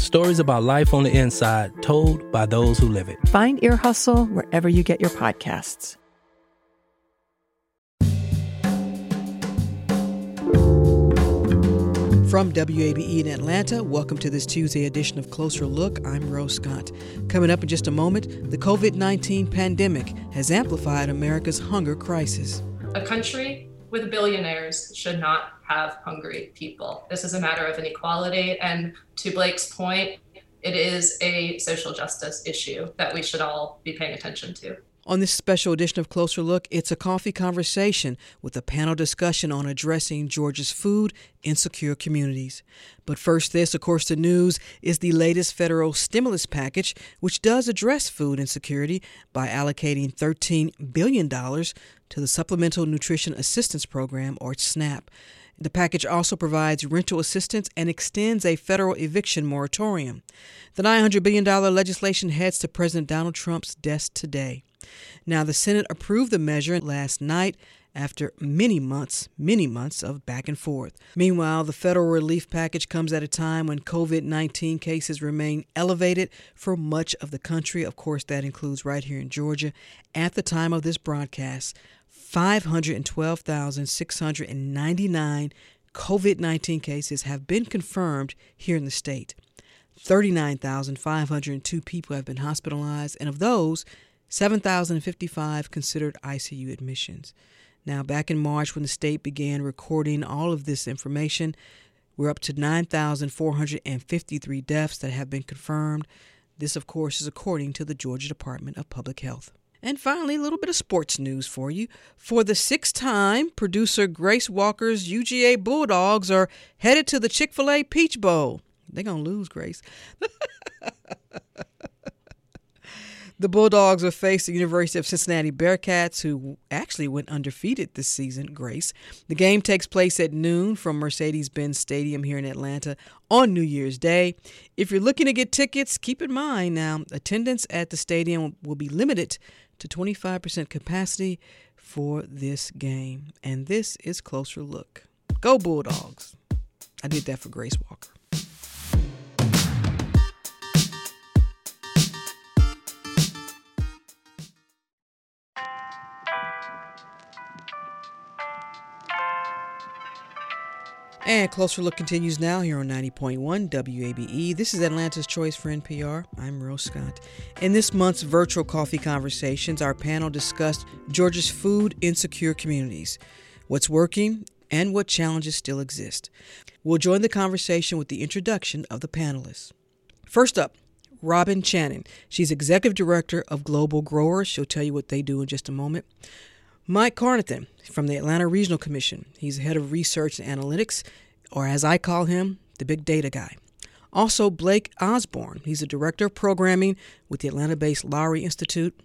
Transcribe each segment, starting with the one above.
stories about life on the inside told by those who live it. Find Ear Hustle wherever you get your podcasts. From WABE in Atlanta, welcome to this Tuesday edition of Closer Look. I'm Rose Scott. Coming up in just a moment, the COVID 19 pandemic has amplified America's hunger crisis. A country with billionaires should not have hungry people. This is a matter of inequality. And to Blake's point, it is a social justice issue that we should all be paying attention to. On this special edition of Closer Look, it's a coffee conversation with a panel discussion on addressing Georgia's food insecure communities. But first, this, of course, the news is the latest federal stimulus package, which does address food insecurity by allocating $13 billion to the Supplemental Nutrition Assistance Program, or SNAP. The package also provides rental assistance and extends a federal eviction moratorium. The $900 billion legislation heads to President Donald Trump's desk today. Now, the Senate approved the measure last night after many months, many months of back and forth. Meanwhile, the federal relief package comes at a time when COVID 19 cases remain elevated for much of the country. Of course, that includes right here in Georgia. At the time of this broadcast, 512,699 COVID 19 cases have been confirmed here in the state. 39,502 people have been hospitalized, and of those, 7,055 considered ICU admissions. Now, back in March, when the state began recording all of this information, we're up to 9,453 deaths that have been confirmed. This, of course, is according to the Georgia Department of Public Health. And finally, a little bit of sports news for you. For the sixth time, producer Grace Walker's UGA Bulldogs are headed to the Chick fil A Peach Bowl. They're going to lose, Grace. the Bulldogs will face the University of Cincinnati Bearcats, who actually went undefeated this season, Grace. The game takes place at noon from Mercedes Benz Stadium here in Atlanta on New Year's Day. If you're looking to get tickets, keep in mind now attendance at the stadium will be limited to 25% capacity for this game. And this is Closer Look. Go Bulldogs. I did that for Grace Walker. And Closer Look continues now here on 90.1 WABE. This is Atlanta's Choice for NPR. I'm Rose Scott. In this month's virtual coffee conversations, our panel discussed Georgia's food insecure communities, what's working, and what challenges still exist. We'll join the conversation with the introduction of the panelists. First up, Robin Chanin. She's executive director of Global Growers. She'll tell you what they do in just a moment. Mike Carnathan from the Atlanta Regional Commission. He's head of research and analytics, or as I call him, the big data guy. Also, Blake Osborne. He's the director of programming with the Atlanta based Lowery Institute.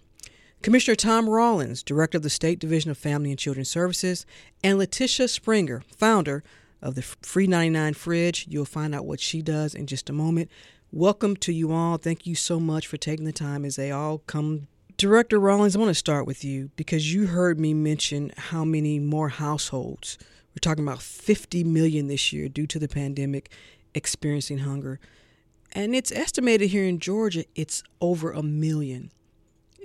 Commissioner Tom Rawlings, director of the State Division of Family and Children Services. And Letitia Springer, founder of the Free 99 Fridge. You'll find out what she does in just a moment. Welcome to you all. Thank you so much for taking the time as they all come Director Rawlings, I want to start with you because you heard me mention how many more households, we're talking about 50 million this year due to the pandemic, experiencing hunger. And it's estimated here in Georgia, it's over a million.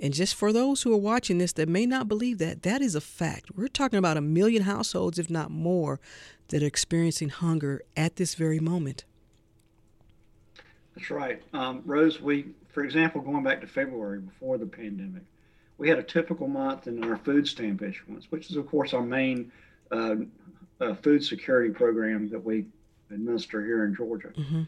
And just for those who are watching this that may not believe that, that is a fact. We're talking about a million households, if not more, that are experiencing hunger at this very moment. That's right. Um, Rose, we for example, going back to February before the pandemic, we had a typical month in our food stamp issuance, which is, of course, our main uh, uh, food security program that we administer here in Georgia. Mm-hmm.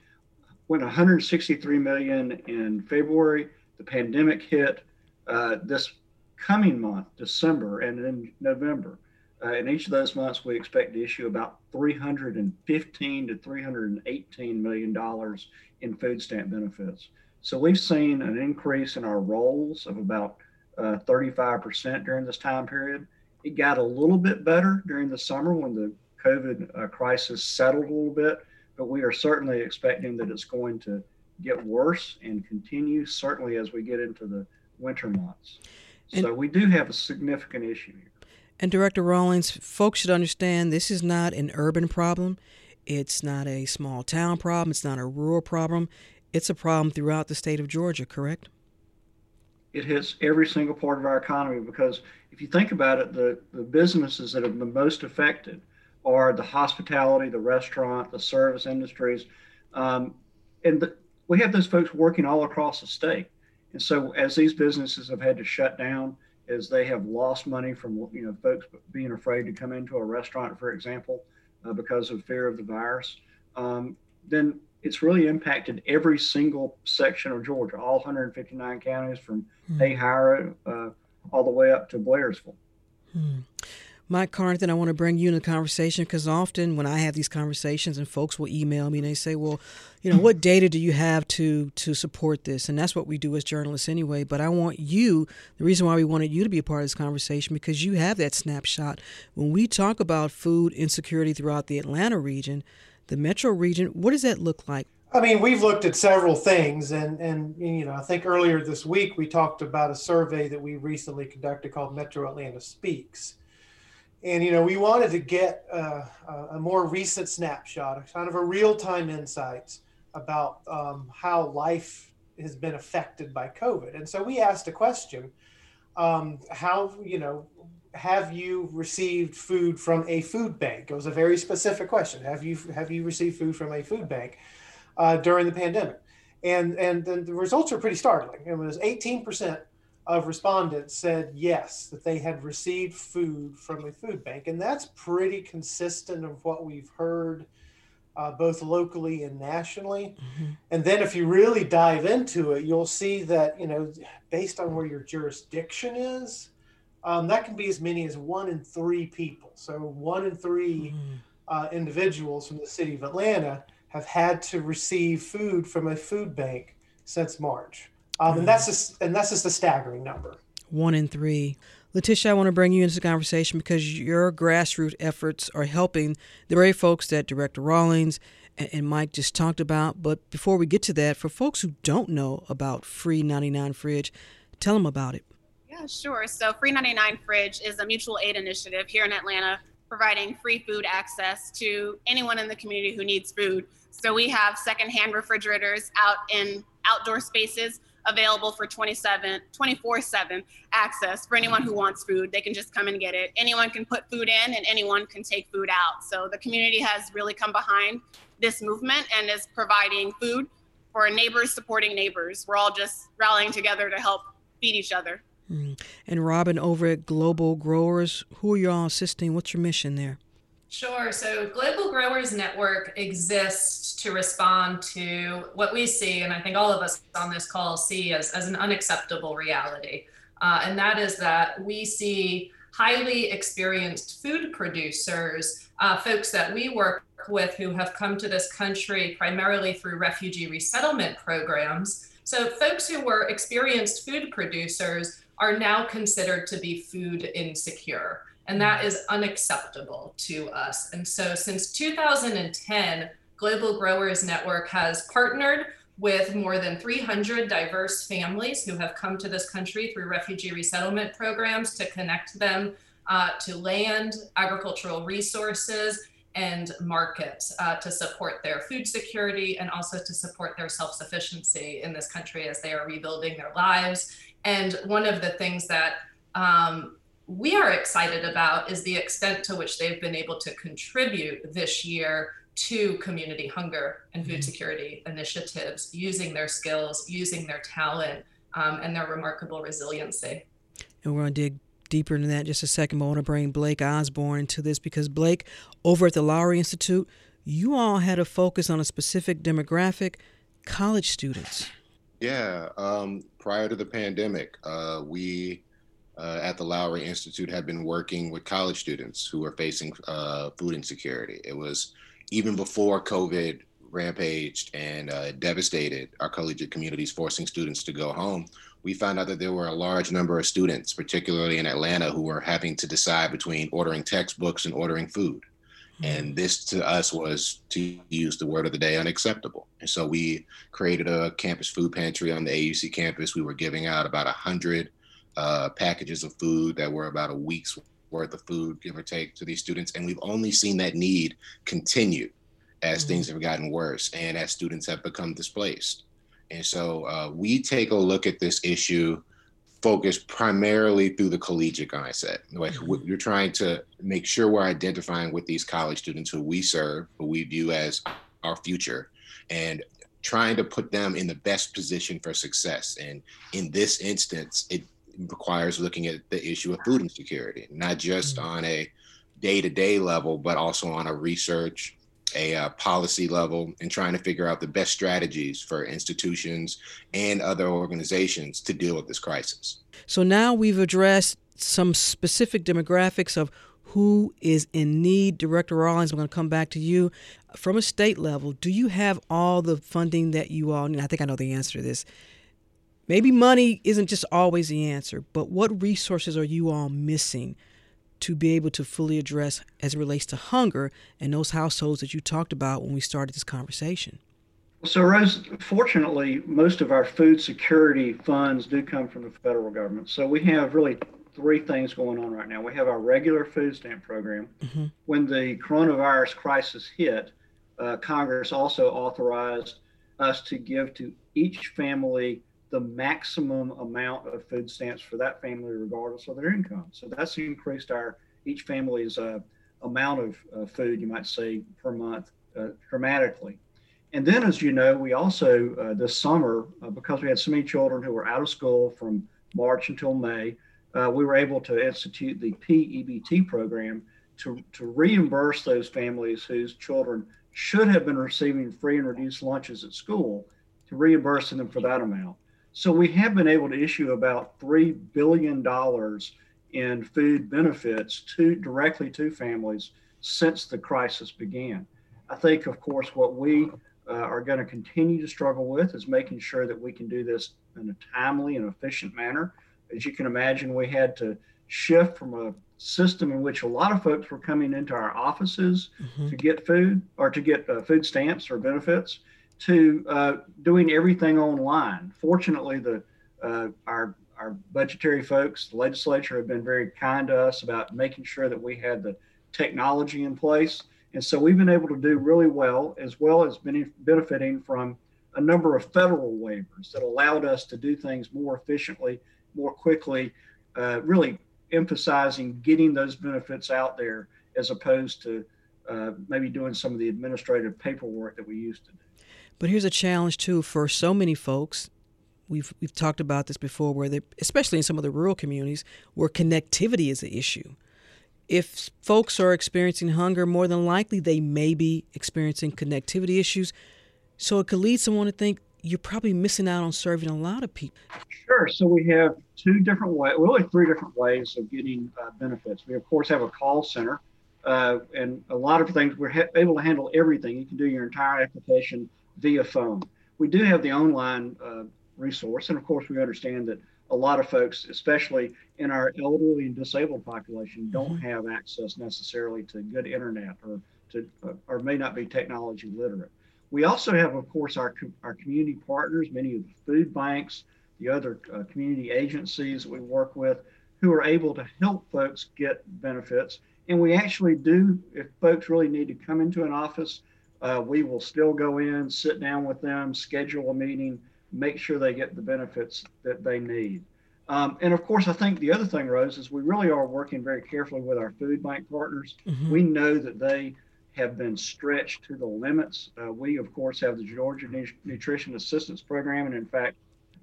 Went 163 million in February. The pandemic hit. Uh, this coming month, December, and then November. Uh, in each of those months, we expect to issue about 315 to 318 million dollars in food stamp benefits. So we've seen an increase in our rolls of about uh, 35% during this time period. It got a little bit better during the summer when the COVID uh, crisis settled a little bit, but we are certainly expecting that it's going to get worse and continue, certainly as we get into the winter months. And, so we do have a significant issue here. And Director Rawlings, folks should understand this is not an urban problem. It's not a small town problem. It's not a rural problem. It's a problem throughout the state of Georgia, correct? It hits every single part of our economy because if you think about it, the, the businesses that have been most affected are the hospitality, the restaurant, the service industries. Um, and the, we have those folks working all across the state. And so as these businesses have had to shut down, as they have lost money from you know folks being afraid to come into a restaurant, for example, uh, because of fear of the virus, um, then it's really impacted every single section of Georgia, all 159 counties from mm. uh, all the way up to Blairsville. Hmm. Mike Carnathan, I want to bring you in the conversation because often when I have these conversations and folks will email me and they say, well, you know, what data do you have to to support this? And that's what we do as journalists anyway. But I want you, the reason why we wanted you to be a part of this conversation because you have that snapshot. When we talk about food insecurity throughout the Atlanta region, the metro region, what does that look like? I mean, we've looked at several things, and and you know, I think earlier this week we talked about a survey that we recently conducted called Metro Atlanta Speaks, and you know we wanted to get uh, a more recent snapshot kind of a real-time insights about um, how life has been affected by covid and so we asked a question um, how you know have you received food from a food bank? It was a very specific question. Have you have you received food from a food bank uh, during the pandemic? And and the results are pretty startling. It was 18% of respondents said yes, that they had received food from a food bank. And that's pretty consistent of what we've heard uh, both locally and nationally. Mm-hmm. And then if you really dive into it, you'll see that, you know, based on where your jurisdiction is, um, that can be as many as one in three people. So one in 3 mm-hmm. uh, individuals from the city of Atlanta have had to receive food from a food bank since March. Um, and that's just and that's just a staggering number. One in three. Letitia, I want to bring you into the conversation because your grassroots efforts are helping the very folks that Director Rawlings and Mike just talked about. But before we get to that, for folks who don't know about Free 99 Fridge, tell them about it. Yeah, sure. So, Free 99 Fridge is a mutual aid initiative here in Atlanta providing free food access to anyone in the community who needs food. So, we have secondhand refrigerators out in outdoor spaces available for 27 24 7 access for anyone who wants food. They can just come and get it. Anyone can put food in and anyone can take food out. So the community has really come behind this movement and is providing food for neighbors supporting neighbors. We're all just rallying together to help feed each other. Mm. and robin over at global growers who are y'all assisting? What's your mission there Sure. So Global Growers Network exists to respond to what we see, and I think all of us on this call see as, as an unacceptable reality. Uh, and that is that we see highly experienced food producers, uh, folks that we work with who have come to this country primarily through refugee resettlement programs. So, folks who were experienced food producers are now considered to be food insecure. And that is unacceptable to us. And so since 2010, Global Growers Network has partnered with more than 300 diverse families who have come to this country through refugee resettlement programs to connect them uh, to land, agricultural resources, and markets uh, to support their food security and also to support their self sufficiency in this country as they are rebuilding their lives. And one of the things that um, we are excited about is the extent to which they've been able to contribute this year to community hunger and food mm-hmm. security initiatives using their skills, using their talent, um, and their remarkable resiliency. And we're going to dig deeper into that in just a second, but I want to bring Blake Osborne into this because, Blake, over at the Lowery Institute, you all had a focus on a specific demographic college students. Yeah. Um, prior to the pandemic, uh, we uh, at the Lowery Institute had been working with college students who were facing uh, food insecurity. It was even before COVID rampaged and uh, devastated our collegiate communities, forcing students to go home. We found out that there were a large number of students, particularly in Atlanta, who were having to decide between ordering textbooks and ordering food. Mm-hmm. And this to us was, to use the word of the day, unacceptable. And so we created a campus food pantry on the AUC campus. We were giving out about 100 uh, packages of food that were about a week's worth of food, give or take, to these students. And we've only seen that need continue as mm-hmm. things have gotten worse and as students have become displaced. And so uh, we take a look at this issue focused primarily through the collegiate mindset. Like mm-hmm. you're trying to make sure we're identifying with these college students who we serve, who we view as our future, and trying to put them in the best position for success. And in this instance, it requires looking at the issue of food insecurity, not just mm-hmm. on a day to day level, but also on a research a uh, policy level and trying to figure out the best strategies for institutions and other organizations to deal with this crisis. So now we've addressed some specific demographics of who is in need. Director Rawlings, I'm going to come back to you. From a state level, do you have all the funding that you all need? I think I know the answer to this. Maybe money isn't just always the answer, but what resources are you all missing to be able to fully address as it relates to hunger and those households that you talked about when we started this conversation? So, Rose, fortunately, most of our food security funds do come from the federal government. So, we have really three things going on right now. We have our regular food stamp program. Mm-hmm. When the coronavirus crisis hit, uh, Congress also authorized us to give to each family the maximum amount of food stamps for that family, regardless of their income. So that's increased our each family's uh, amount of uh, food, you might say, per month uh, dramatically. And then, as you know, we also uh, this summer, uh, because we had so many children who were out of school from March until May, uh, we were able to institute the PEBT program to, to reimburse those families whose children should have been receiving free and reduced lunches at school, to reimbursing them for that amount. So we have been able to issue about $3 billion in food benefits to directly to families since the crisis began. I think, of course, what we uh, are going to continue to struggle with is making sure that we can do this in a timely and efficient manner. As you can imagine, we had to shift from a system in which a lot of folks were coming into our offices mm-hmm. to get food or to get uh, food stamps or benefits to uh, doing everything online. Fortunately, the uh, our our budgetary folks, the legislature, have been very kind to us about making sure that we had the technology in place, and so we've been able to do really well, as well as benefiting from a number of federal waivers that allowed us to do things more efficiently, more quickly, uh, really emphasizing getting those benefits out there as opposed to uh, maybe doing some of the administrative paperwork that we used to do. But here's a challenge too for so many folks. We've we've talked about this before, where they, especially in some of the rural communities, where connectivity is an issue. If folks are experiencing hunger, more than likely they may be experiencing connectivity issues. So it could lead someone to think you're probably missing out on serving a lot of people. Sure. So we have two different ways, really three different ways of getting uh, benefits. We of course have a call center, uh, and a lot of things we're ha- able to handle everything. You can do your entire application via phone. We do have the online uh, resource, and of course, we understand that a lot of folks, especially in our elderly and disabled population, don't mm-hmm. have access necessarily to good internet or to uh, or may not be technology literate. We also have, of course, our our community partners, many of the food banks, the other uh, community agencies that we work with, who are able to help folks get benefits. And we actually do, if folks really need to come into an office uh, we will still go in, sit down with them, schedule a meeting, make sure they get the benefits that they need. Um, and of course, I think the other thing, Rose, is we really are working very carefully with our food bank partners. Mm-hmm. We know that they have been stretched to the limits. Uh, we, of course, have the Georgia Nutrition Assistance Program, and in fact,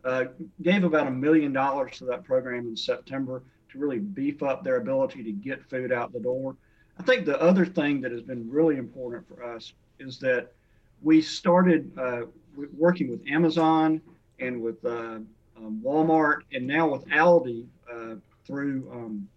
uh, gave about a million dollars to that program in September to really beef up their ability to get food out the door. I think the other thing that has been really important for us is that we started uh, working with Amazon and with uh, um, Walmart and now with Aldi uh, through um,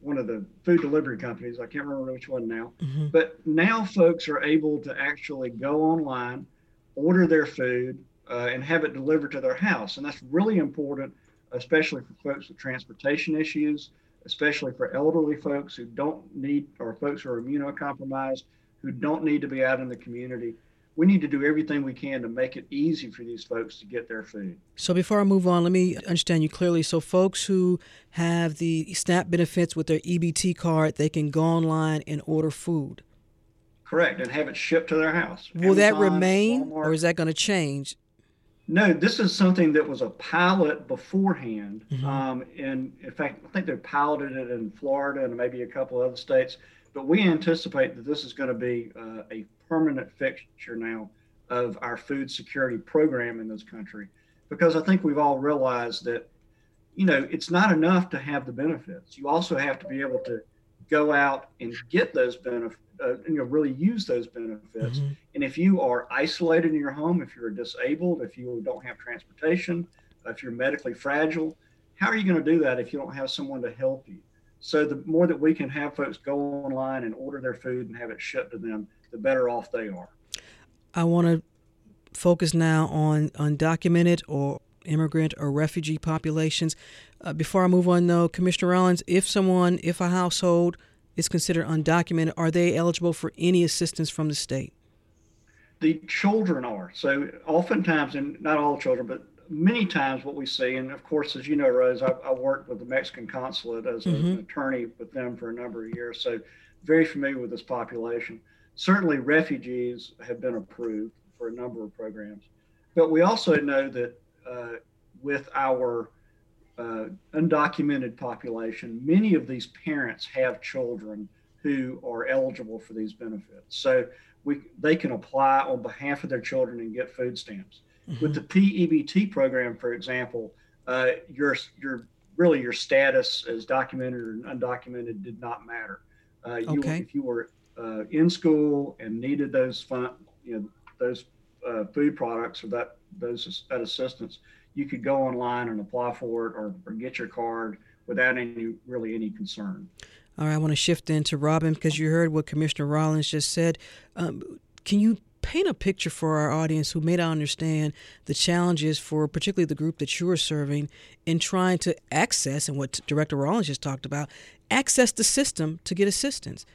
one of the food delivery companies. I can't remember which one now. Mm-hmm. But now folks are able to actually go online, order their food, uh, and have it delivered to their house. And that's really important, especially for folks with transportation issues, especially for elderly folks who don't need, or folks who are immunocompromised, who don't need to be out in the community we need to do everything we can to make it easy for these folks to get their food. So before I move on, let me understand you clearly. So folks who have the SNAP benefits with their EBT card, they can go online and order food. Correct, and have it shipped to their house. Will Amazon, that remain, Walmart. or is that going to change? No, this is something that was a pilot beforehand. Mm-hmm. Um, and in fact, I think they piloted it in Florida and maybe a couple other states. But we anticipate that this is going to be uh, a permanent fixture now of our food security program in this country because I think we've all realized that, you know, it's not enough to have the benefits. You also have to be able to go out and get those benefits, uh, you know, really use those benefits. Mm-hmm. And if you are isolated in your home, if you're disabled, if you don't have transportation, if you're medically fragile, how are you going to do that if you don't have someone to help you? So the more that we can have folks go online and order their food and have it shipped to them, the better off they are. I want to focus now on undocumented or immigrant or refugee populations. Uh, before I move on, though, Commissioner Rawlings, if someone, if a household is considered undocumented, are they eligible for any assistance from the state? The children are. So, oftentimes, and not all children, but many times what we see, and of course, as you know, Rose, I, I worked with the Mexican consulate as mm-hmm. an attorney with them for a number of years, so very familiar with this population certainly refugees have been approved for a number of programs, but we also know that uh, with our uh, undocumented population, many of these parents have children who are eligible for these benefits. So we they can apply on behalf of their children and get food stamps. Mm-hmm. With the PEBT program, for example, uh, your your really your status as documented or undocumented did not matter. Uh, you, okay. If you were uh, in school and needed those fun, you know, those uh, food products or that those that assistance, you could go online and apply for it or, or get your card without any really any concern. All right, I want to shift into Robin because you heard what Commissioner Rawlings just said. Um, can you paint a picture for our audience who may not understand the challenges for particularly the group that you are serving in trying to access and what Director Rawlings just talked about, access the system to get assistance?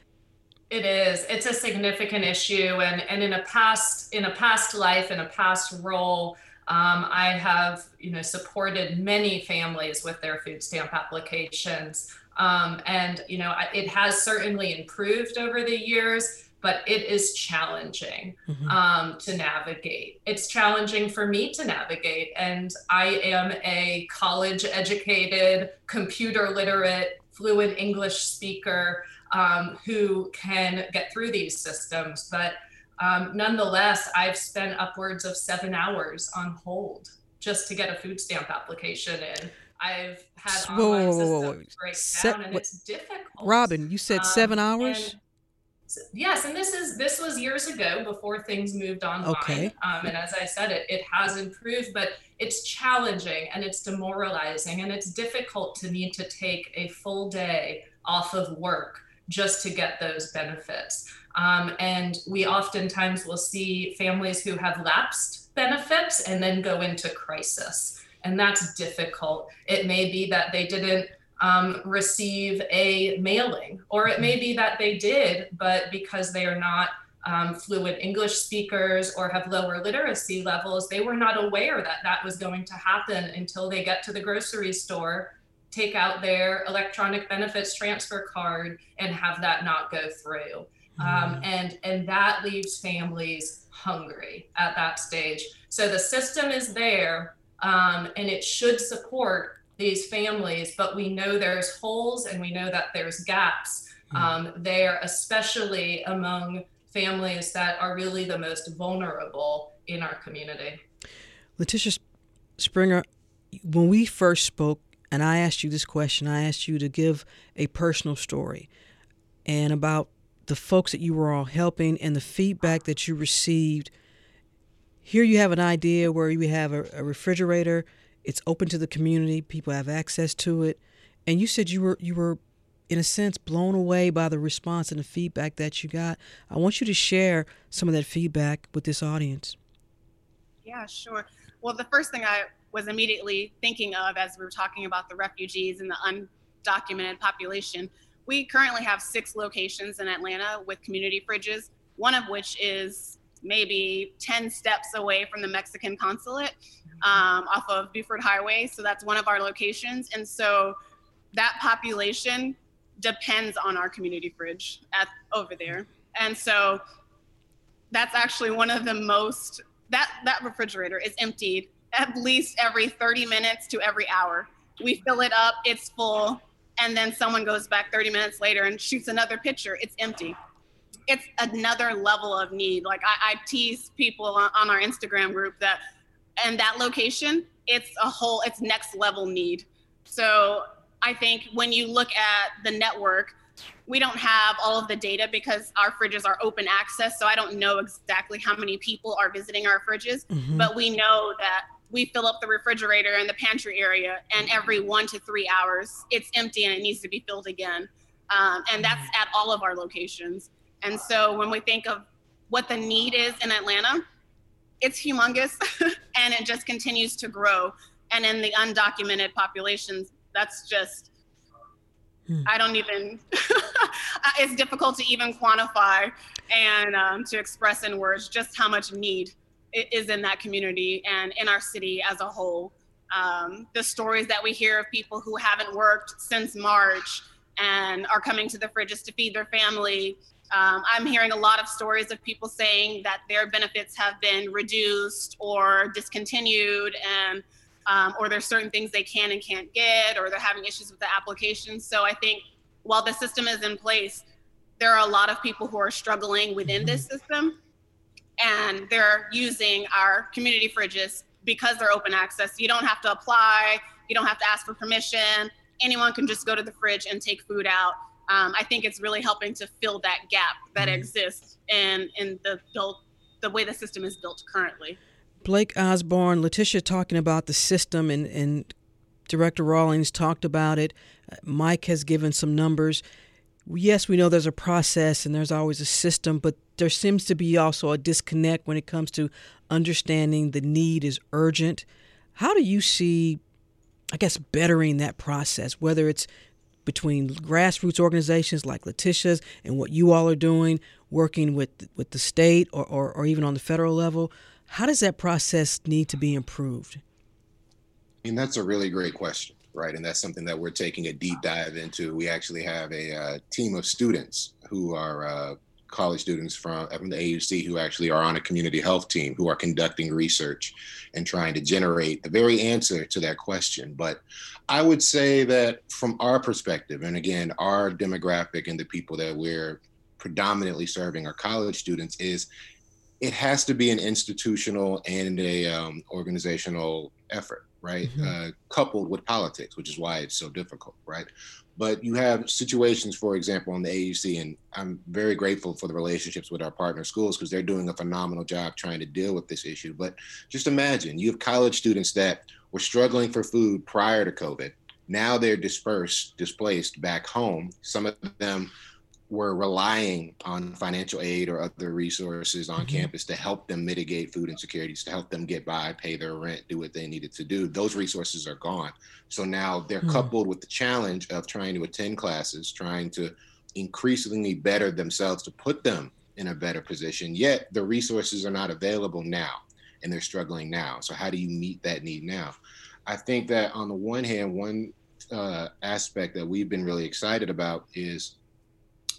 It is. It's a significant issue, and and in a past in a past life in a past role, um, I have you know supported many families with their food stamp applications, um, and you know it has certainly improved over the years, but it is challenging mm-hmm. um, to navigate. It's challenging for me to navigate, and I am a college educated, computer literate, fluent English speaker um, who can get through these systems. But um, nonetheless, I've spent upwards of seven hours on hold just to get a food stamp application in. I've had online whoa, whoa, whoa, break Se- down, and it's difficult. Robin, you said seven um, hours. Yes, and this is this was years ago before things moved online. Okay. Um, and as I said, it it has improved, but it's challenging and it's demoralizing and it's difficult to need to take a full day off of work just to get those benefits. Um, and we oftentimes will see families who have lapsed benefits and then go into crisis. And that's difficult. It may be that they didn't um, receive a mailing, or it may be that they did, but because they are not um, fluent English speakers or have lower literacy levels, they were not aware that that was going to happen until they get to the grocery store take out their electronic benefits transfer card and have that not go through. Um, mm-hmm. and and that leaves families hungry at that stage. So the system is there, um, and it should support these families. But we know there's holes, and we know that there's gaps mm-hmm. um, there, especially among families that are really the most vulnerable in our community. Letitia Springer, when we first spoke and I asked you this question. I asked you to give a personal story and about the folks that you were all helping and the feedback that you received. Here you have an idea where you have a, a refrigerator, it's open to the community, people have access to it, and you said you were you were in a sense blown away by the response and the feedback that you got. I want you to share some of that feedback with this audience. Yeah, sure. Well, the first thing I was immediately thinking of as we were talking about the refugees and the undocumented population, we currently have six locations in Atlanta with community fridges, one of which is maybe 10 steps away from the Mexican consulate um, off of Buford Highway. So that's one of our locations. And so that population depends on our community fridge at over there. And so that's actually one of the most that that refrigerator is emptied at least every 30 minutes to every hour. We fill it up, it's full, and then someone goes back 30 minutes later and shoots another picture, it's empty. It's another level of need. Like I, I tease people on, on our Instagram group that, and that location, it's a whole, it's next level need. So I think when you look at the network, we don't have all of the data because our fridges are open access. So I don't know exactly how many people are visiting our fridges, mm-hmm. but we know that we fill up the refrigerator in the pantry area, and every one to three hours, it's empty and it needs to be filled again. Um, and that's at all of our locations. And so when we think of what the need is in Atlanta, it's humongous and it just continues to grow. And in the undocumented populations, that's just hmm. I don't even. it's difficult to even quantify and um, to express in words just how much need is in that community and in our city as a whole. Um, the stories that we hear of people who haven't worked since March and are coming to the fridges to feed their family. Um, I'm hearing a lot of stories of people saying that their benefits have been reduced or discontinued and um, or there's certain things they can and can't get, or they're having issues with the application. So I think while the system is in place, there are a lot of people who are struggling within this mm-hmm. system, and they're using our community fridges because they're open access. You don't have to apply, you don't have to ask for permission. Anyone can just go to the fridge and take food out. Um, I think it's really helping to fill that gap that mm-hmm. exists in in the built the way the system is built currently. Blake Osborne, Letitia talking about the system, and, and Director Rawlings talked about it. Mike has given some numbers. Yes, we know there's a process and there's always a system, but there seems to be also a disconnect when it comes to understanding the need is urgent. How do you see, I guess, bettering that process, whether it's between grassroots organizations like Letitia's and what you all are doing, working with with the state or, or, or even on the federal level? How does that process need to be improved? Mean, that's a really great question, right? And that's something that we're taking a deep dive into. We actually have a uh, team of students who are uh, college students from, from the AUC who actually are on a community health team who are conducting research and trying to generate the very answer to that question. But I would say that from our perspective, and again, our demographic and the people that we're predominantly serving are college students, is it has to be an institutional and a um, organizational effort right? Mm-hmm. uh, coupled with politics which is why it's so difficult right? But you have situations for example on the auc and i'm very grateful for the relationships with our partner schools because they're doing a phenomenal job trying to deal with this issue. But just imagine you have college students that were struggling for food prior to covid. Now they're dispersed displaced back home. Some of them were relying on financial aid or other resources on mm-hmm. campus to help them mitigate food insecurities, to help them get by, pay their rent, do what they needed to do. Those resources are gone. So now they're mm-hmm. coupled with the challenge of trying to attend classes, trying to increasingly better themselves to put them in a better position. Yet the resources are not available now and they're struggling now. So, how do you meet that need now? I think that on the one hand, one uh, aspect that we've been really excited about is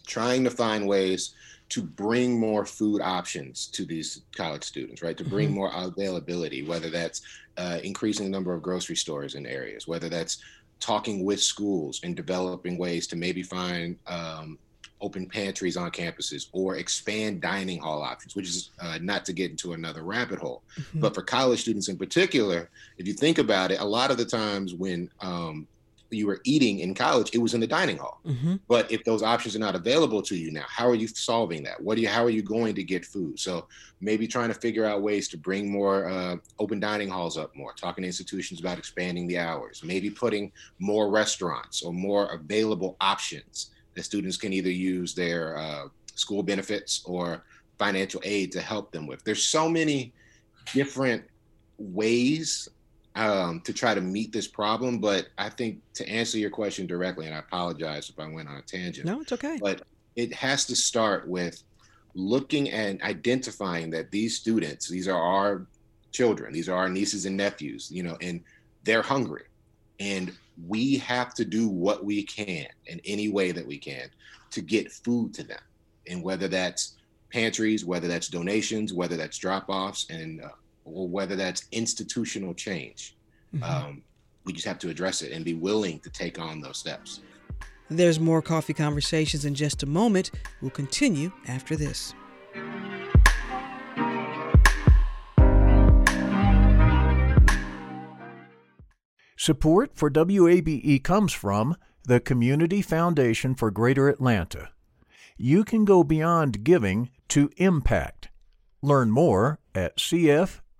trying to find ways to bring more food options to these college students, right? To bring mm-hmm. more availability, whether that's uh, increasing the number of grocery stores in areas, whether that's talking with schools and developing ways to maybe find um, open pantries on campuses or expand dining hall options, which is uh, not to get into another rabbit hole. Mm-hmm. But for college students in particular, if you think about it, a lot of the times when um, you were eating in college, it was in the dining hall. Mm-hmm. But if those options are not available to you now, how are you solving that? What do you, how are you going to get food? So maybe trying to figure out ways to bring more uh, open dining halls up more, talking to institutions about expanding the hours, maybe putting more restaurants or more available options that students can either use their uh, school benefits or financial aid to help them with. There's so many different ways um, to try to meet this problem. But I think to answer your question directly, and I apologize if I went on a tangent. No, it's okay. But it has to start with looking and identifying that these students, these are our children, these are our nieces and nephews, you know, and they're hungry. And we have to do what we can in any way that we can to get food to them. And whether that's pantries, whether that's donations, whether that's drop offs, and uh, or whether that's institutional change. Mm-hmm. Um, we just have to address it and be willing to take on those steps. There's more coffee conversations in just a moment. We'll continue after this. Support for WABE comes from the Community Foundation for Greater Atlanta. You can go beyond giving to impact. Learn more at cf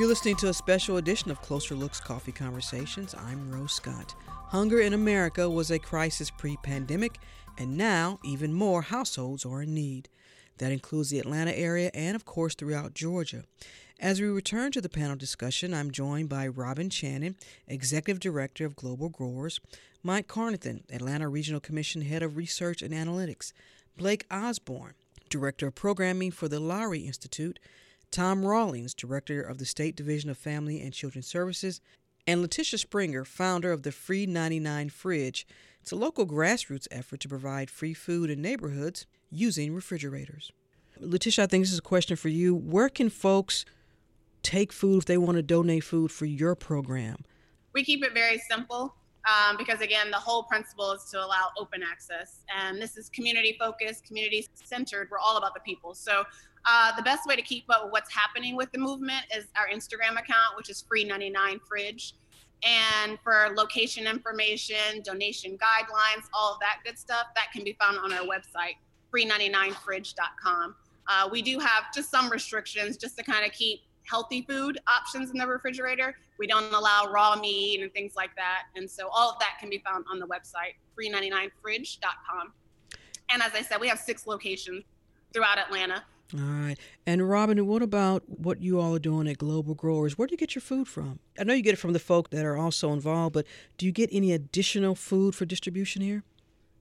You're listening to a special edition of Closer Looks Coffee Conversations. I'm Rose Scott. Hunger in America was a crisis pre pandemic, and now even more households are in need. That includes the Atlanta area and, of course, throughout Georgia. As we return to the panel discussion, I'm joined by Robin Chanin, Executive Director of Global Growers, Mike Carnathan, Atlanta Regional Commission Head of Research and Analytics, Blake Osborne, Director of Programming for the Lowery Institute, Tom Rawlings, Director of the State Division of Family and Children Services, and Letitia Springer, founder of the Free 99 Fridge. It's a local grassroots effort to provide free food in neighborhoods using refrigerators. Letitia, I think this is a question for you. Where can folks take food if they want to donate food for your program? We keep it very simple um, because, again, the whole principle is to allow open access. And this is community focused, community centered. We're all about the people. So uh, the best way to keep up with what's happening with the movement is our Instagram account, which is free 99 fridge. And for location information, donation guidelines, all of that good stuff, that can be found on our website, free99fridge.com. Uh, we do have just some restrictions just to kind of keep healthy food options in the refrigerator. We don't allow raw meat and things like that. And so all of that can be found on the website, free99fridge.com. And as I said, we have six locations throughout Atlanta. All right. And Robin, what about what you all are doing at Global Growers? Where do you get your food from? I know you get it from the folk that are also involved, but do you get any additional food for distribution here?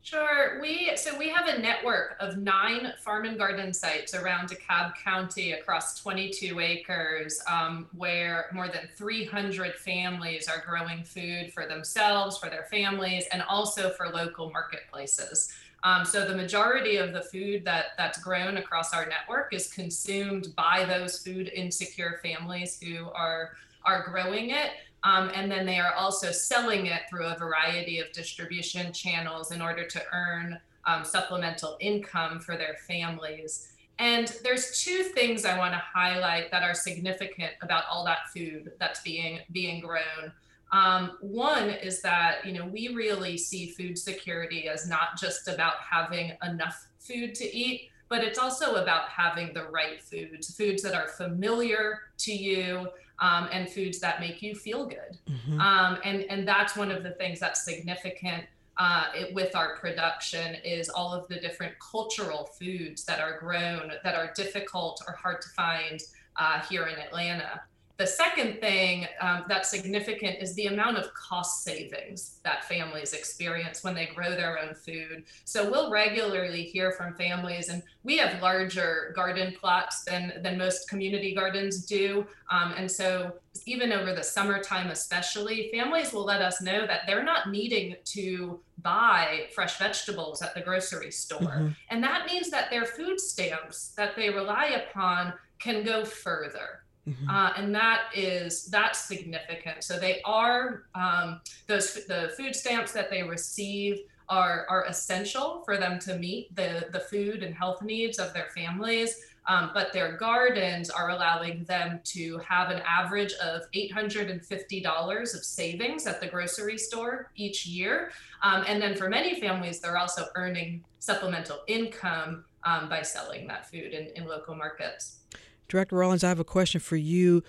Sure. We so we have a network of nine farm and garden sites around DeKalb County across 22 acres, um, where more than 300 families are growing food for themselves, for their families, and also for local marketplaces. Um, so the majority of the food that that's grown across our network is consumed by those food insecure families who are are growing it. Um, and then they are also selling it through a variety of distribution channels in order to earn um, supplemental income for their families. And there's two things I want to highlight that are significant about all that food that's being being grown. Um, one is that you know we really see food security as not just about having enough food to eat, but it's also about having the right foods, foods that are familiar to you, um, and foods that make you feel good. Mm-hmm. Um, and and that's one of the things that's significant uh, it, with our production is all of the different cultural foods that are grown that are difficult or hard to find uh, here in Atlanta. The second thing um, that's significant is the amount of cost savings that families experience when they grow their own food. So we'll regularly hear from families, and we have larger garden plots than, than most community gardens do. Um, and so even over the summertime, especially, families will let us know that they're not needing to buy fresh vegetables at the grocery store. Mm-hmm. And that means that their food stamps that they rely upon can go further. Mm-hmm. Uh, and that is that's significant. So they are um, those the food stamps that they receive are are essential for them to meet the the food and health needs of their families. Um, but their gardens are allowing them to have an average of $850 of savings at the grocery store each year. Um, and then for many families, they're also earning supplemental income um, by selling that food in, in local markets. Director Rawlings, I have a question for you.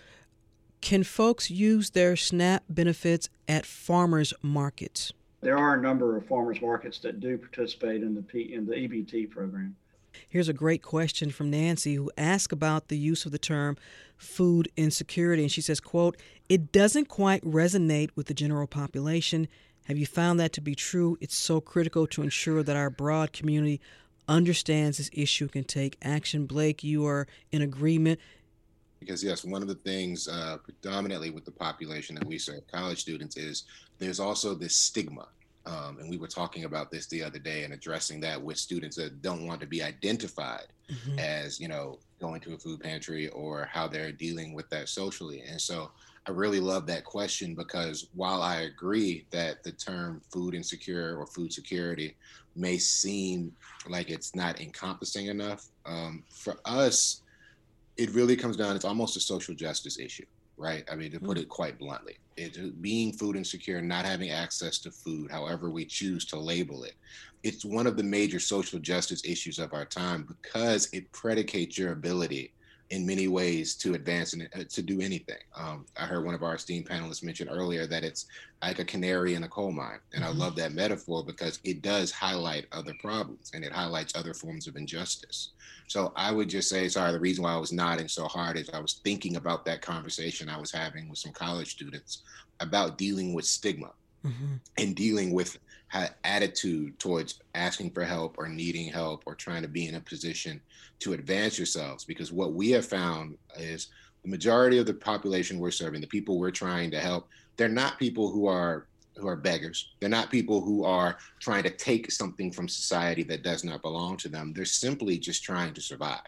Can folks use their SNAP benefits at farmers markets? There are a number of farmers markets that do participate in the P, in the EBT program. Here's a great question from Nancy who asked about the use of the term food insecurity and she says, quote, "It doesn't quite resonate with the general population. Have you found that to be true? It's so critical to ensure that our broad community understands this issue can take action. Blake, you are in agreement. Because, yes, one of the things uh, predominantly with the population that we serve, college students, is there's also this stigma. Um, and we were talking about this the other day and addressing that with students that don't want to be identified mm-hmm. as, you know, going to a food pantry or how they're dealing with that socially. And so I really love that question because while I agree that the term food insecure or food security may seem like it's not encompassing enough, um, for us, it really comes down, it's almost a social justice issue, right? I mean, to put mm. it quite bluntly, it, being food insecure, not having access to food, however we choose to label it, it's one of the major social justice issues of our time because it predicates your ability in many ways to advance and uh, to do anything. Um, I heard one of our esteemed panelists mention earlier that it's like a canary in a coal mine. And mm-hmm. I love that metaphor because it does highlight other problems and it highlights other forms of injustice. So I would just say, sorry, the reason why I was nodding so hard is I was thinking about that conversation I was having with some college students about dealing with stigma mm-hmm. and dealing with attitude towards asking for help or needing help or trying to be in a position to advance yourselves because what we have found is the majority of the population we're serving the people we're trying to help they're not people who are who are beggars. They're not people who are trying to take something from society that does not belong to them. They're simply just trying to survive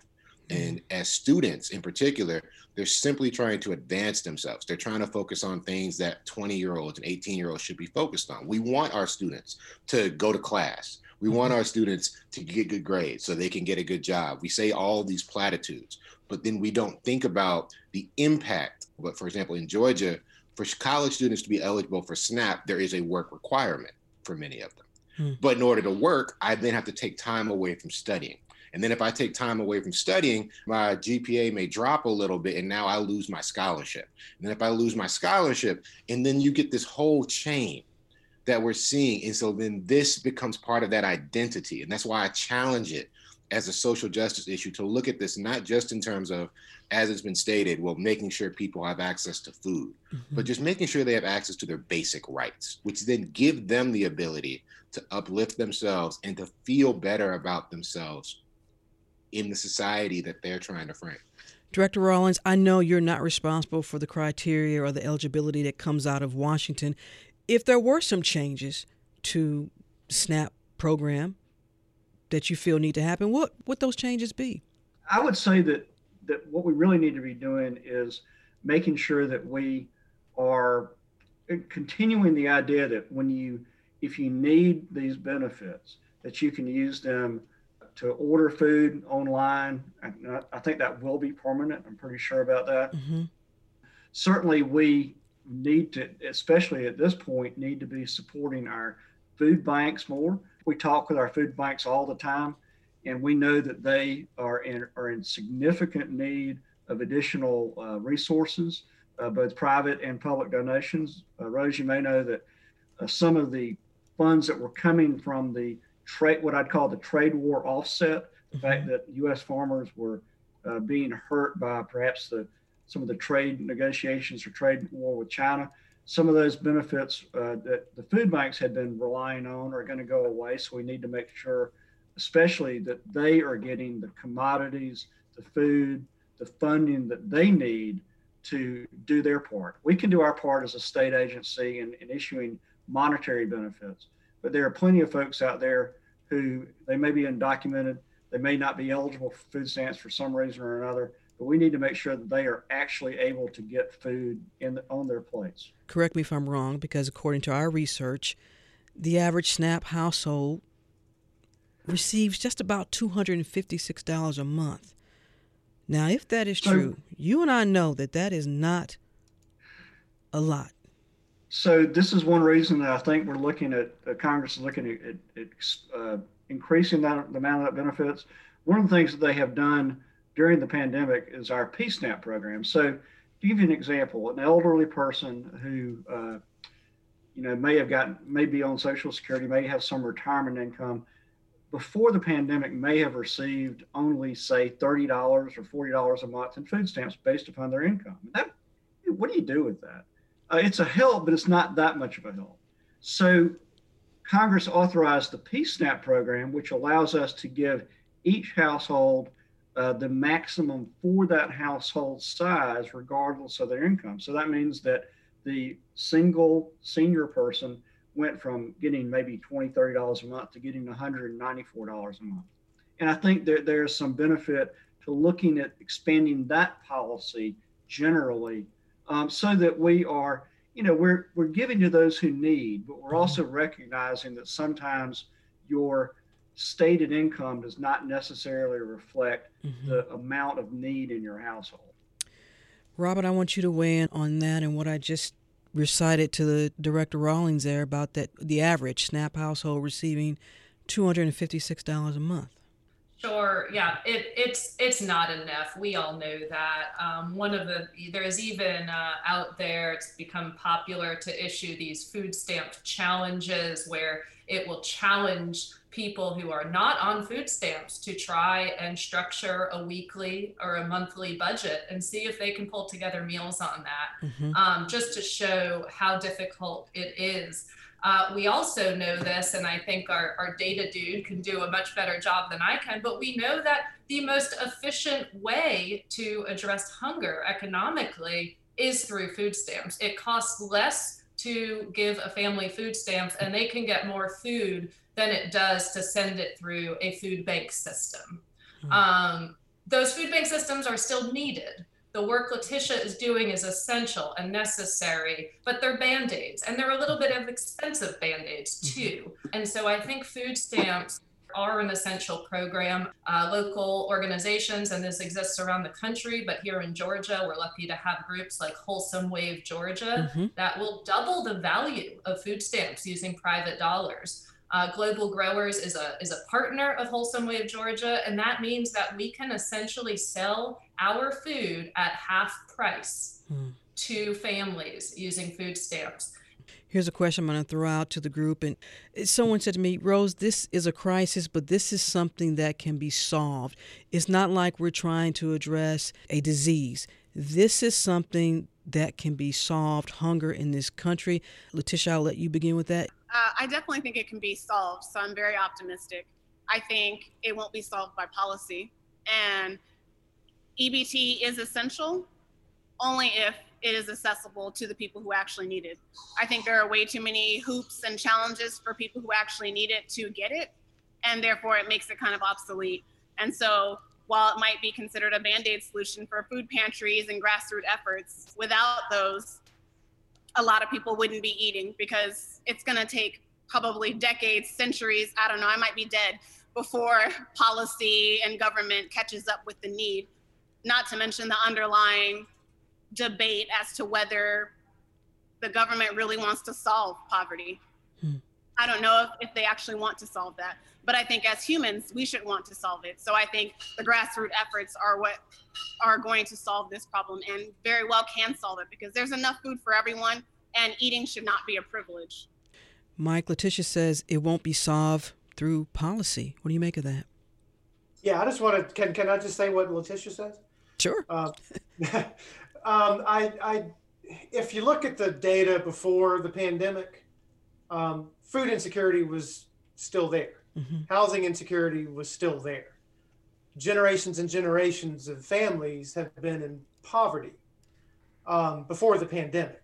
and as students in particular, they're simply trying to advance themselves. They're trying to focus on things that 20 year olds and 18 year olds should be focused on. We want our students to go to class. We want mm-hmm. our students to get good grades so they can get a good job. We say all these platitudes, but then we don't think about the impact. But for example, in Georgia, for college students to be eligible for SNAP, there is a work requirement for many of them. Hmm. But in order to work, I then have to take time away from studying. And then if I take time away from studying, my GPA may drop a little bit and now I lose my scholarship. And then if I lose my scholarship, and then you get this whole chain that we're seeing. And so then this becomes part of that identity. And that's why I challenge it as a social justice issue to look at this not just in terms of, as it's been stated, well, making sure people have access to food, mm-hmm. but just making sure they have access to their basic rights, which then give them the ability to uplift themselves and to feel better about themselves in the society that they're trying to frame. Director Rawlings, I know you're not responsible for the criteria or the eligibility that comes out of Washington. If there were some changes to SNAP program that you feel need to happen, what would those changes be? I would say that that what we really need to be doing is making sure that we are continuing the idea that when you if you need these benefits that you can use them to order food online. I, I, think that will be permanent. I'm pretty sure about that. Mm-hmm. Certainly, we need to, especially at this point, need to be supporting our food banks more. We talk with our food banks all the time, and we know that they are in, are in significant need of additional uh, resources, uh, both private and public donations. Uh, Rose, you may know that uh, some of the funds that were coming from the trade, what I'd call the trade war offset, the mm-hmm. fact that U.S. farmers were uh, being hurt by perhaps the some of the trade negotiations or trade war with China. Some of those benefits uh, that the food banks had been relying on are going to go away. So we need to make sure, especially that they are getting the commodities, the food, the funding that they need to do their part. We can do our part as a state agency in, in issuing monetary benefits, but there are plenty of folks out there who they may be undocumented, they may not be eligible for food stamps for some reason or another, but we need to make sure that they are actually able to get food in on their plates. Correct me if I'm wrong, because according to our research, the average SNAP household receives just about $256 a month. Now, if that is true, so, you and I know that that is not a lot. So this is one reason that I think we're looking at uh, Congress is looking at, at uh, increasing that the amount of that benefits. One of the things that they have done during the pandemic is our PSNAP program. So to give you an example, an elderly person who uh, you know may have gotten may be on Social Security, may have some retirement income, before the pandemic may have received only say $30 or $40 a month in food stamps based upon their income. That, what do you do with that? Uh, it's a help, but it's not that much of a help. So Congress authorized the PSNAP program, which allows us to give each household uh, the maximum for that household size, regardless of their income. So that means that the single senior person went from getting maybe $20, $30 a month to getting $194 a month. And I think that there's some benefit to looking at expanding that policy generally um, so that we are, you know, we're, we're giving to those who need, but we're mm-hmm. also recognizing that sometimes your stated income does not necessarily reflect mm-hmm. the amount of need in your household. Robert, I want you to weigh in on that and what I just recited to the director Rawlings there about that the average SNAP household receiving two hundred and fifty six dollars a month. Sure. Yeah. It, it's it's not enough. We all know that. Um, one of the there is even uh, out there. It's become popular to issue these food stamp challenges where it will challenge people who are not on food stamps to try and structure a weekly or a monthly budget and see if they can pull together meals on that, mm-hmm. um, just to show how difficult it is. Uh, we also know this, and I think our, our data dude can do a much better job than I can, but we know that the most efficient way to address hunger economically is through food stamps. It costs less to give a family food stamps, and they can get more food than it does to send it through a food bank system. Mm-hmm. Um, those food bank systems are still needed. The work Letitia is doing is essential and necessary, but they're band aids and they're a little bit of expensive band aids hmm. too. Mm-hmm. And so I think food stamps are an essential program. Uh, local organizations, and this exists around the country, but here in Georgia, we're lucky to have groups like Wholesome Wave Georgia mm-hmm. that will double the value of food stamps using private dollars. Uh, Global Growers is a, is a partner of Wholesome Wave Georgia, and that means that we can essentially sell our food at half price hmm. to families using food stamps. Here's a question I'm going to throw out to the group. And someone said to me, Rose, this is a crisis, but this is something that can be solved. It's not like we're trying to address a disease. This is something that can be solved, hunger in this country. Letitia, I'll let you begin with that. Uh, I definitely think it can be solved. So I'm very optimistic. I think it won't be solved by policy. And EBT is essential only if it is accessible to the people who actually need it. I think there are way too many hoops and challenges for people who actually need it to get it. And therefore, it makes it kind of obsolete. And so, while it might be considered a band aid solution for food pantries and grassroots efforts, without those, a lot of people wouldn't be eating because it's going to take probably decades, centuries, I don't know, I might be dead before policy and government catches up with the need. Not to mention the underlying debate as to whether the government really wants to solve poverty. Hmm. I don't know if, if they actually want to solve that, but I think as humans, we should want to solve it. So I think the grassroots efforts are what are going to solve this problem and very well can solve it because there's enough food for everyone and eating should not be a privilege. Mike, Letitia says it won't be solved through policy. What do you make of that? Yeah, I just want to, can, can I just say what Letitia says? Sure. Uh, um, I, I, if you look at the data before the pandemic, um, food insecurity was still there. Mm-hmm. Housing insecurity was still there. Generations and generations of families have been in poverty um, before the pandemic.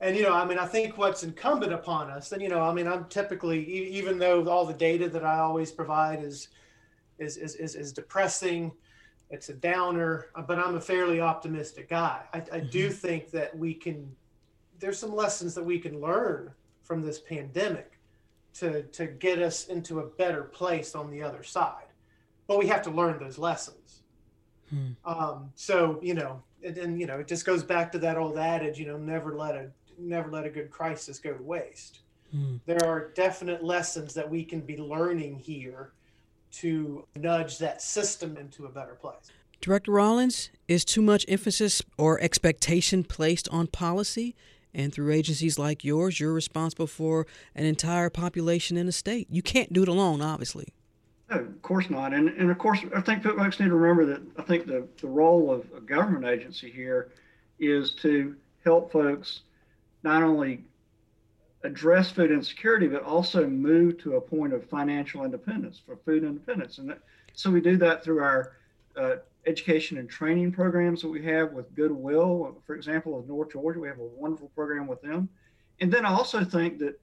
And, you know, I mean, I think what's incumbent upon us, and, you know, I mean, I'm typically, even though all the data that I always provide is, is, is, is, is depressing, it's a downer, but I'm a fairly optimistic guy. I, I mm-hmm. do think that we can, there's some lessons that we can learn from this pandemic to, to get us into a better place on the other side. But we have to learn those lessons. Hmm. Um, so, you know, and, and, you know, it just goes back to that old adage, you know, never let a, never let a good crisis go to waste. Hmm. There are definite lessons that we can be learning here to nudge that system into a better place. Director Rawlings, is too much emphasis or expectation placed on policy? And through agencies like yours, you're responsible for an entire population in a state. You can't do it alone, obviously. No, of course not. And, and of course, I think folks need to remember that I think the, the role of a government agency here is to help folks not only address food insecurity, but also move to a point of financial independence for food independence. And that, so we do that through our uh, education and training programs that we have with Goodwill. For example, with North Georgia, we have a wonderful program with them. And then I also think that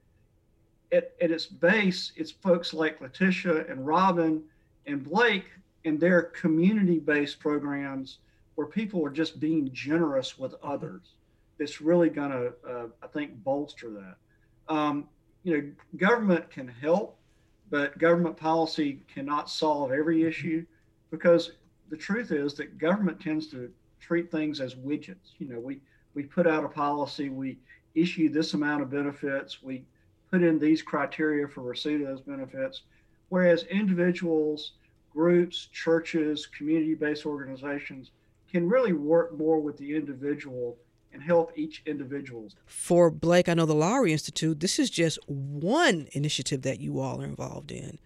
at, at its base, it's folks like Letitia and Robin and Blake and their community based programs where people are just being generous with others. It's really going to, uh, I think, bolster that um, you know, government can help, but government policy cannot solve every issue because the truth is that government tends to treat things as widgets. You know, we we put out a policy, we issue this amount of benefits, we put in these criteria for receipt of those benefits, whereas individuals, groups, churches, community-based organizations can really work more with the individual and help each individual. For Blake, I know the Lowery Institute, this is just one initiative that you all are involved in.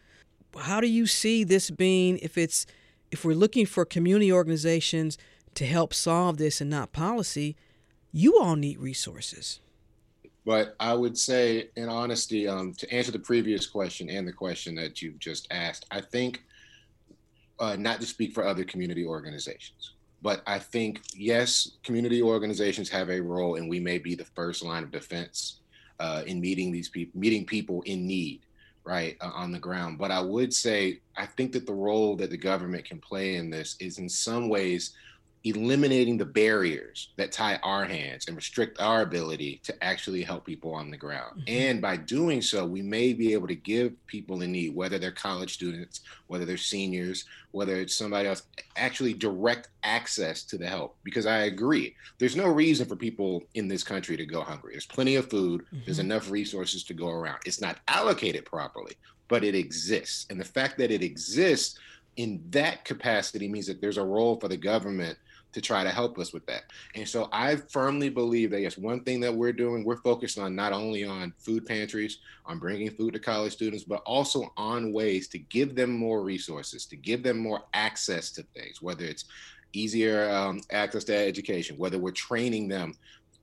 How do you see this being if it's if we're looking for community organizations to help solve this and not policy, you all need resources. But I would say, in honesty, um, to answer the previous question and the question that you've just asked, I think uh, not to speak for other community organizations, but I think, yes, community organizations have a role, and we may be the first line of defense uh, in meeting these people, meeting people in need, right, uh, on the ground. But I would say, I think that the role that the government can play in this is in some ways eliminating the barriers that tie our hands and restrict our ability to actually help people on the ground. Mm-hmm. And by doing so, we may be able to give people in need, whether they're college students, whether they're seniors, whether it's somebody else, actually direct access to the help. Because I agree, there's no reason for people in this country to go hungry. There's plenty of food, mm-hmm. there's enough resources to go around. It's not allocated properly, but it exists. And the fact that it exists in that capacity means that there's a role for the government to try to help us with that. And so I firmly believe that yes, one thing that we're doing, we're focused on not only on food pantries, on bringing food to college students, but also on ways to give them more resources, to give them more access to things, whether it's easier um, access to education, whether we're training them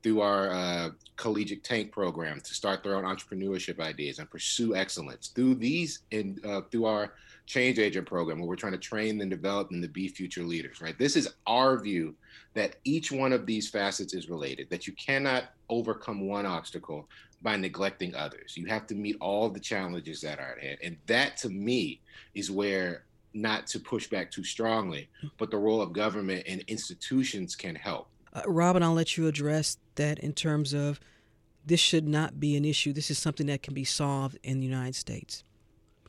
through our uh, collegiate tank program to start their own entrepreneurship ideas and pursue excellence through these and uh, through our change agent program where we're trying to train and develop them to be future leaders, right? This is our view that each one of these facets is related, that you cannot overcome one obstacle by neglecting others. You have to meet all the challenges that are at hand. And that to me is where not to push back too strongly, but the role of government and institutions can help. Uh, Robin, I'll let you address that in terms of this should not be an issue. This is something that can be solved in the United States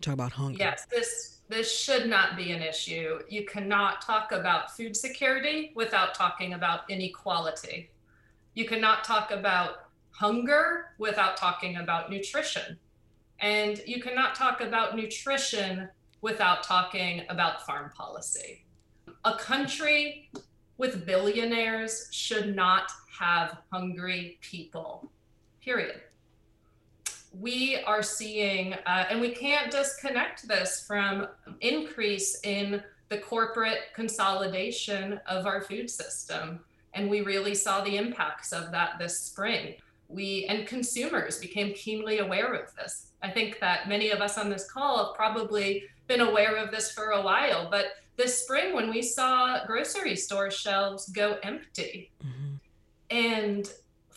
talk about hunger. Yes, this this should not be an issue. You cannot talk about food security without talking about inequality. You cannot talk about hunger without talking about nutrition. And you cannot talk about nutrition without talking about farm policy. A country with billionaires should not have hungry people, period we are seeing, uh, and we can't disconnect this from increase in the corporate consolidation of our food system And we really saw the impacts of that this spring. We and consumers became keenly aware of this. I think that many of us on this call have probably been aware of this for a while, but this spring when we saw grocery store shelves go empty mm-hmm. and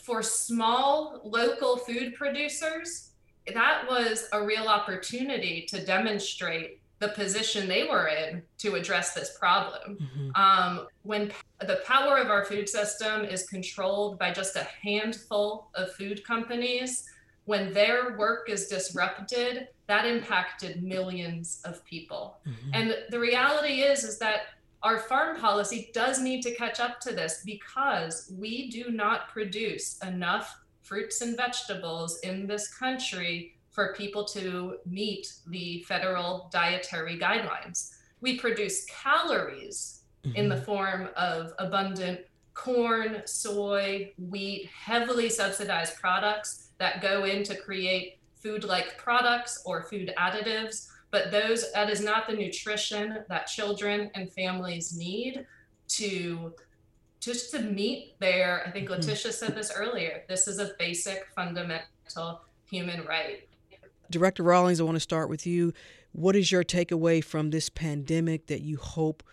for small local food producers that was a real opportunity to demonstrate the position they were in to address this problem. Mm-hmm. Um, when the power of our food system is controlled by just a handful of food companies, when their work is disrupted, that impacted millions of people. Mm-hmm. And the reality is, is that our farm policy does need to catch up to this because we do not produce enough fruits and vegetables in this country for people to meet the federal dietary guidelines. We produce calories mm-hmm. in the mm-hmm. form of abundant corn, soy, wheat, heavily subsidized products that go in to create food like products or food additives. But those that is not the nutrition that children and families need to just to meet their i think mm-hmm. letitia said this earlier this is a basic fundamental human right Director Rawlings, I want to start with you. What is your takeaway from this pandemic that you hope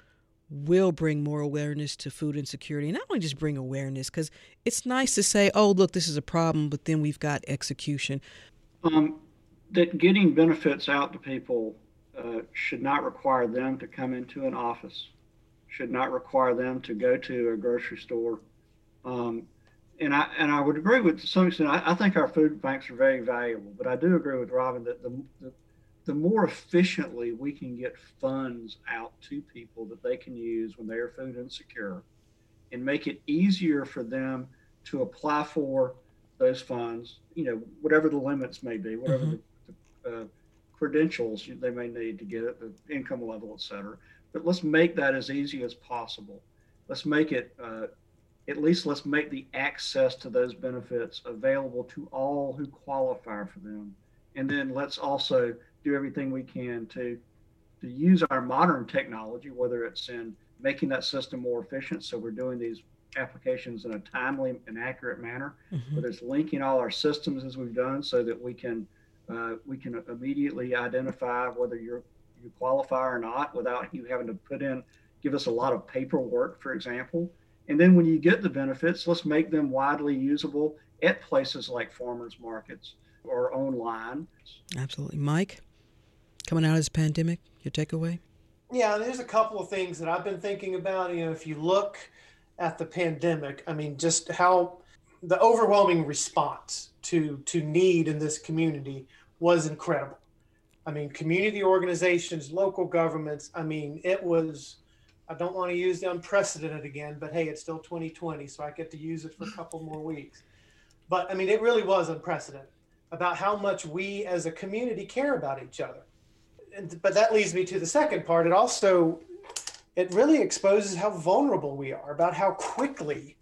will bring more awareness to food insecurity? And not only just bring awareness, because it's nice to say, oh, look, this is a problem, but then we've got execution. Um, that getting benefits out to people uh, should not require them to come into an office, should not require them to go to a grocery store. Um, and I and I would agree with to some extent. I, I, think our food banks are very valuable, but I do agree with Robin that the, the the more efficiently we can get funds out to people that they can use when they are food insecure, and make it easier for them to apply for those funds. You know, whatever the limits may be, whatever mm-hmm. the, the uh, credentials they may need to get it, the income level, et cetera. But let's make that as easy as possible. Let's make it uh, at least let's make the access to those benefits available to all who qualify for them. And then let's also do everything we can to to use our modern technology, whether it's in making that system more efficient, so we're doing these applications in a timely and accurate manner, mm-hmm. whether it's linking all our systems as we've done, so that we can uh, we can immediately identify whether you're you qualify or not without you having to put in give us a lot of paperwork, for example. And then when you get the benefits, let's make them widely usable at places like farmers markets or online. Absolutely. Mike, coming out of this pandemic, your takeaway? Yeah, there's a couple of things that I've been thinking about. You know, if you look at the pandemic, I mean, just how the overwhelming response to to need in this community was incredible. I mean, community organizations, local governments. I mean, it was I don't want to use the unprecedented again, but hey, it's still 2020, so I get to use it for a couple more weeks. But I mean, it really was unprecedented about how much we as a community care about each other. And, but that leads me to the second part. It also it really exposes how vulnerable we are about how quickly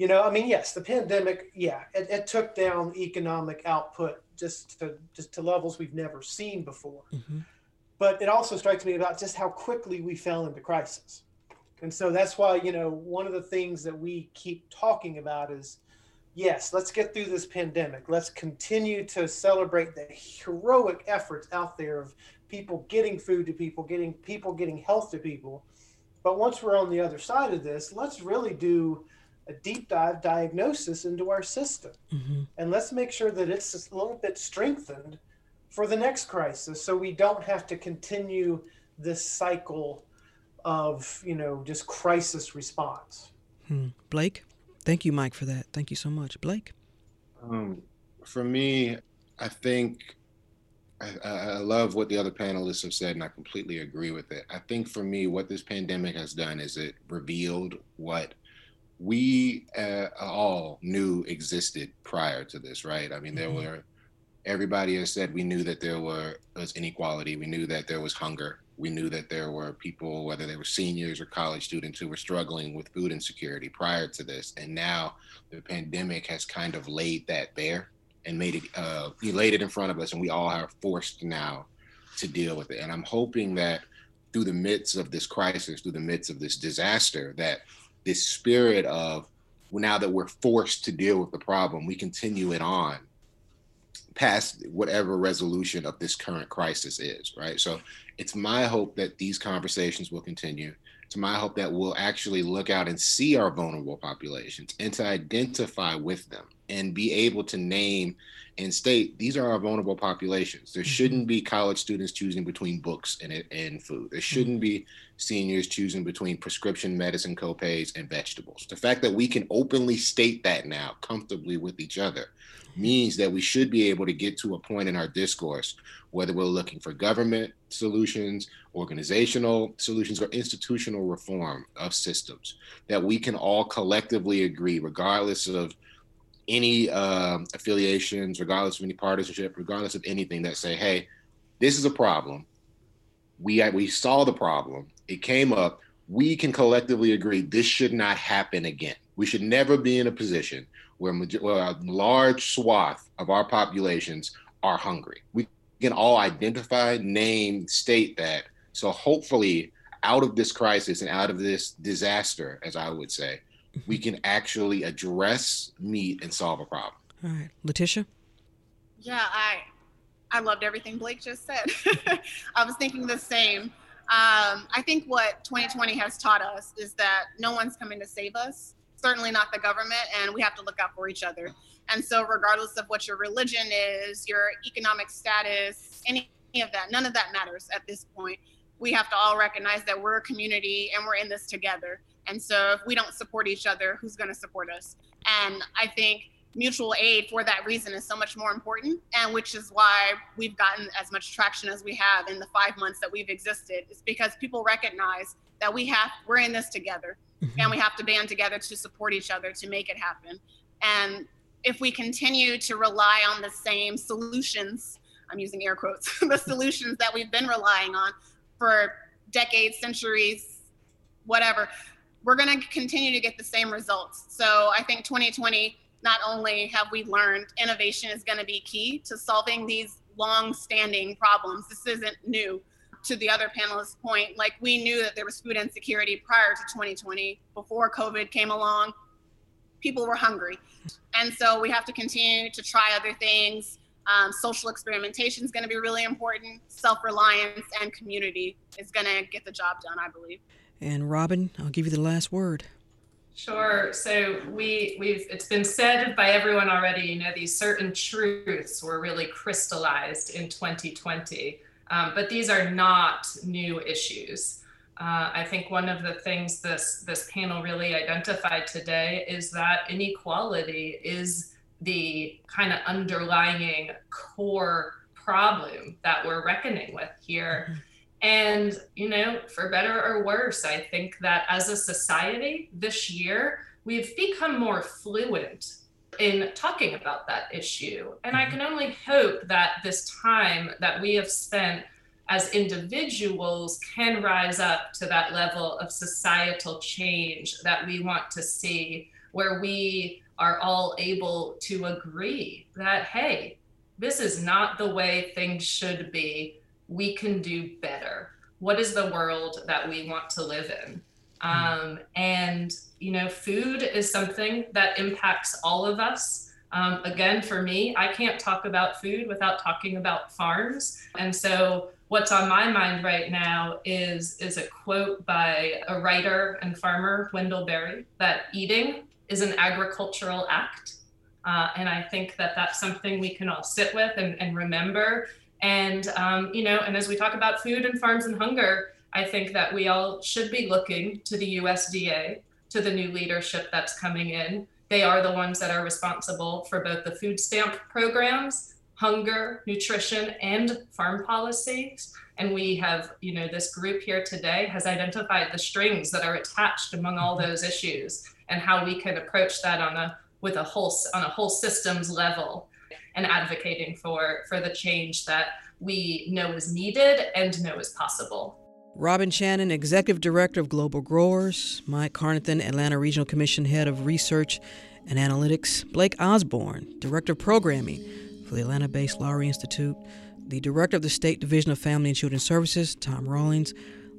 you know i mean yes the pandemic yeah it, it took down economic output just to just to levels we've never seen before mm-hmm. But it also strikes me about just how quickly we fell into crisis. And so that's why, you know, one of the things that we keep talking about is yes, let's get through this pandemic. Let's continue to celebrate the heroic efforts out there of people getting food to people, getting people getting health to people. But once we're on the other side of this, let's really do a deep dive diagnosis into our system. Mm-hmm. And let's make sure that it's a little bit strengthened for the next crisis so we don't have to continue this cycle of you know just crisis response hmm. blake thank you mike for that thank you so much blake um, for me i think I, I, love what the other panelists have said and i completely agree with it i think for me what this pandemic has done is it revealed what we uh, all knew existed prior to this right i mean there mm-hmm. were everybody has said we knew that there were, was inequality. We knew that there was hunger. We knew that there were people, whether they were seniors or college students, who were struggling with food insecurity prior to this. And now the pandemic has kind of laid that bare and made it, uh, he laid it in front of us, and we all are forced now to deal with it. And I'm hoping that through the midst of this crisis, through the midst of this disaster, that this spirit of now that we're forced to deal with the problem, we continue it on past whatever resolution of this current crisis is, right? So it's my hope that these conversations will continue. It's my hope that we'll actually look out and see our vulnerable populations and to identify with them and be able to name and state these are our vulnerable populations. There mm-hmm. shouldn't be college students choosing between books and, and food. There shouldn't mm-hmm. be seniors choosing between prescription medicine copays and vegetables. The fact that we can openly state that now comfortably with each other means that we should be able to get to a point in our discourse, whether we're looking for government solutions, organizational solutions, or institutional reform of systems, that we can all collectively agree, regardless of any uh, affiliations, regardless of any partisanship, regardless of anything, that say, hey, this is a problem. We, we saw the problem. It came up. We can collectively agree this should not happen again. We should never be in a position where, where a large swath of our populations are hungry. We can all identify, name, state that. So hopefully, out of this crisis and out of this disaster, as I would say, we can actually address, meet, and solve a problem. All right, Letitia. Yeah, I I loved everything Blake just said. I was thinking the same. Um, I think what 2020 has taught us is that no one's coming to save us certainly not the government, and we have to look out for each other. And so, regardless of what your religion is, your economic status, any of that, none of that matters at this point. We have to all recognize that we're a community and we're in this together. And so, if we don't support each other, who's going to support us? And I think mutual aid for that reason is so much more important and which is why we've gotten as much traction as we have in the five months that we've existed is because people recognize that we have we're in this together mm-hmm. and we have to band together to support each other to make it happen. And if we continue to rely on the same solutions, I'm using air quotes, the solutions that we've been relying on for decades, centuries, whatever, we're going to continue to get the same results. So I think 2020, not only have we learned innovation is going to be key to solving these long standing problems, this isn't new to the other panelists' point, like we knew that there was food insecurity prior to 2020, before COVID came along. People were hungry. And so we have to continue to try other things. Um, social experimentation is going to be really important. Self reliance and community is going to get the job done, I believe. And Robin, I'll give you the last word. Sure. So we we've it's been said by everyone already. You know, these certain truths were really crystallized in 2020. Um, but these are not new issues. Uh, I think one of the things this this panel really identified today is that inequality is the kind of underlying core problem that we're reckoning with here. And, you know, for better or worse, I think that as a society this year, we've become more fluent in talking about that issue. And I mm-hmm. can only hope that this time that we have spent as individuals can rise up to that level of societal change that we want to see, where we are all able to agree that, hey, this is not the way things should be. We can do better. What is the world that we want to live in? Um, and, you know, food is something that impacts all of us. Um, again, for me, I can't talk about food without talking about farms. And so, what's on my mind right now is is a quote by a writer and farmer, Wendell Berry, that eating is an agricultural act. Uh, and I think that that's something we can all sit with and, and remember. And, um, you know, and as we talk about food and farms and hunger, I think that we all should be looking to the USDA, to the new leadership that's coming in. They are the ones that are responsible for both the food stamp programs, hunger, nutrition, and farm policies. And we have, you know, this group here today has identified the strings that are attached among all mm-hmm. those issues and how we can approach that on a with a whole on a whole systems level and advocating for for the change that we know is needed and know is possible. Robin Shannon, Executive Director of Global Growers, Mike Carnathan, Atlanta Regional Commission Head of Research and Analytics, Blake Osborne, Director of Programming for the Atlanta based Lowery Institute, the Director of the State Division of Family and Children Services, Tom Rawlings,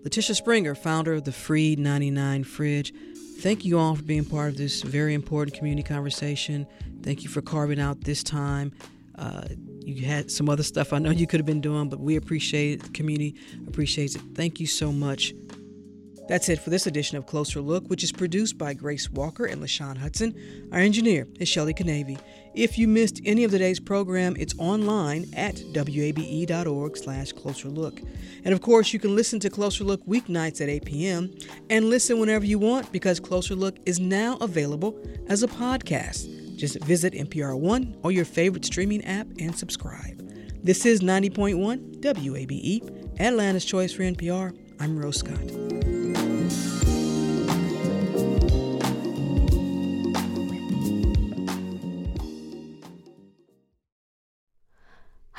Letitia Springer, founder of the Free 99 Fridge. Thank you all for being part of this very important community conversation. Thank you for carving out this time. Uh, you had some other stuff I know you could have been doing, but we appreciate it. The community appreciates it. Thank you so much. That's it for this edition of Closer Look, which is produced by Grace Walker and LaShawn Hudson. Our engineer is Shelly Canavy. If you missed any of today's program, it's online at wabe.org slash closer look. And of course, you can listen to Closer Look weeknights at 8 p.m. and listen whenever you want because Closer Look is now available as a podcast. Just visit NPR One or your favorite streaming app and subscribe. This is 90.1 WABE, Atlanta's Choice for NPR. I'm Rose Scott.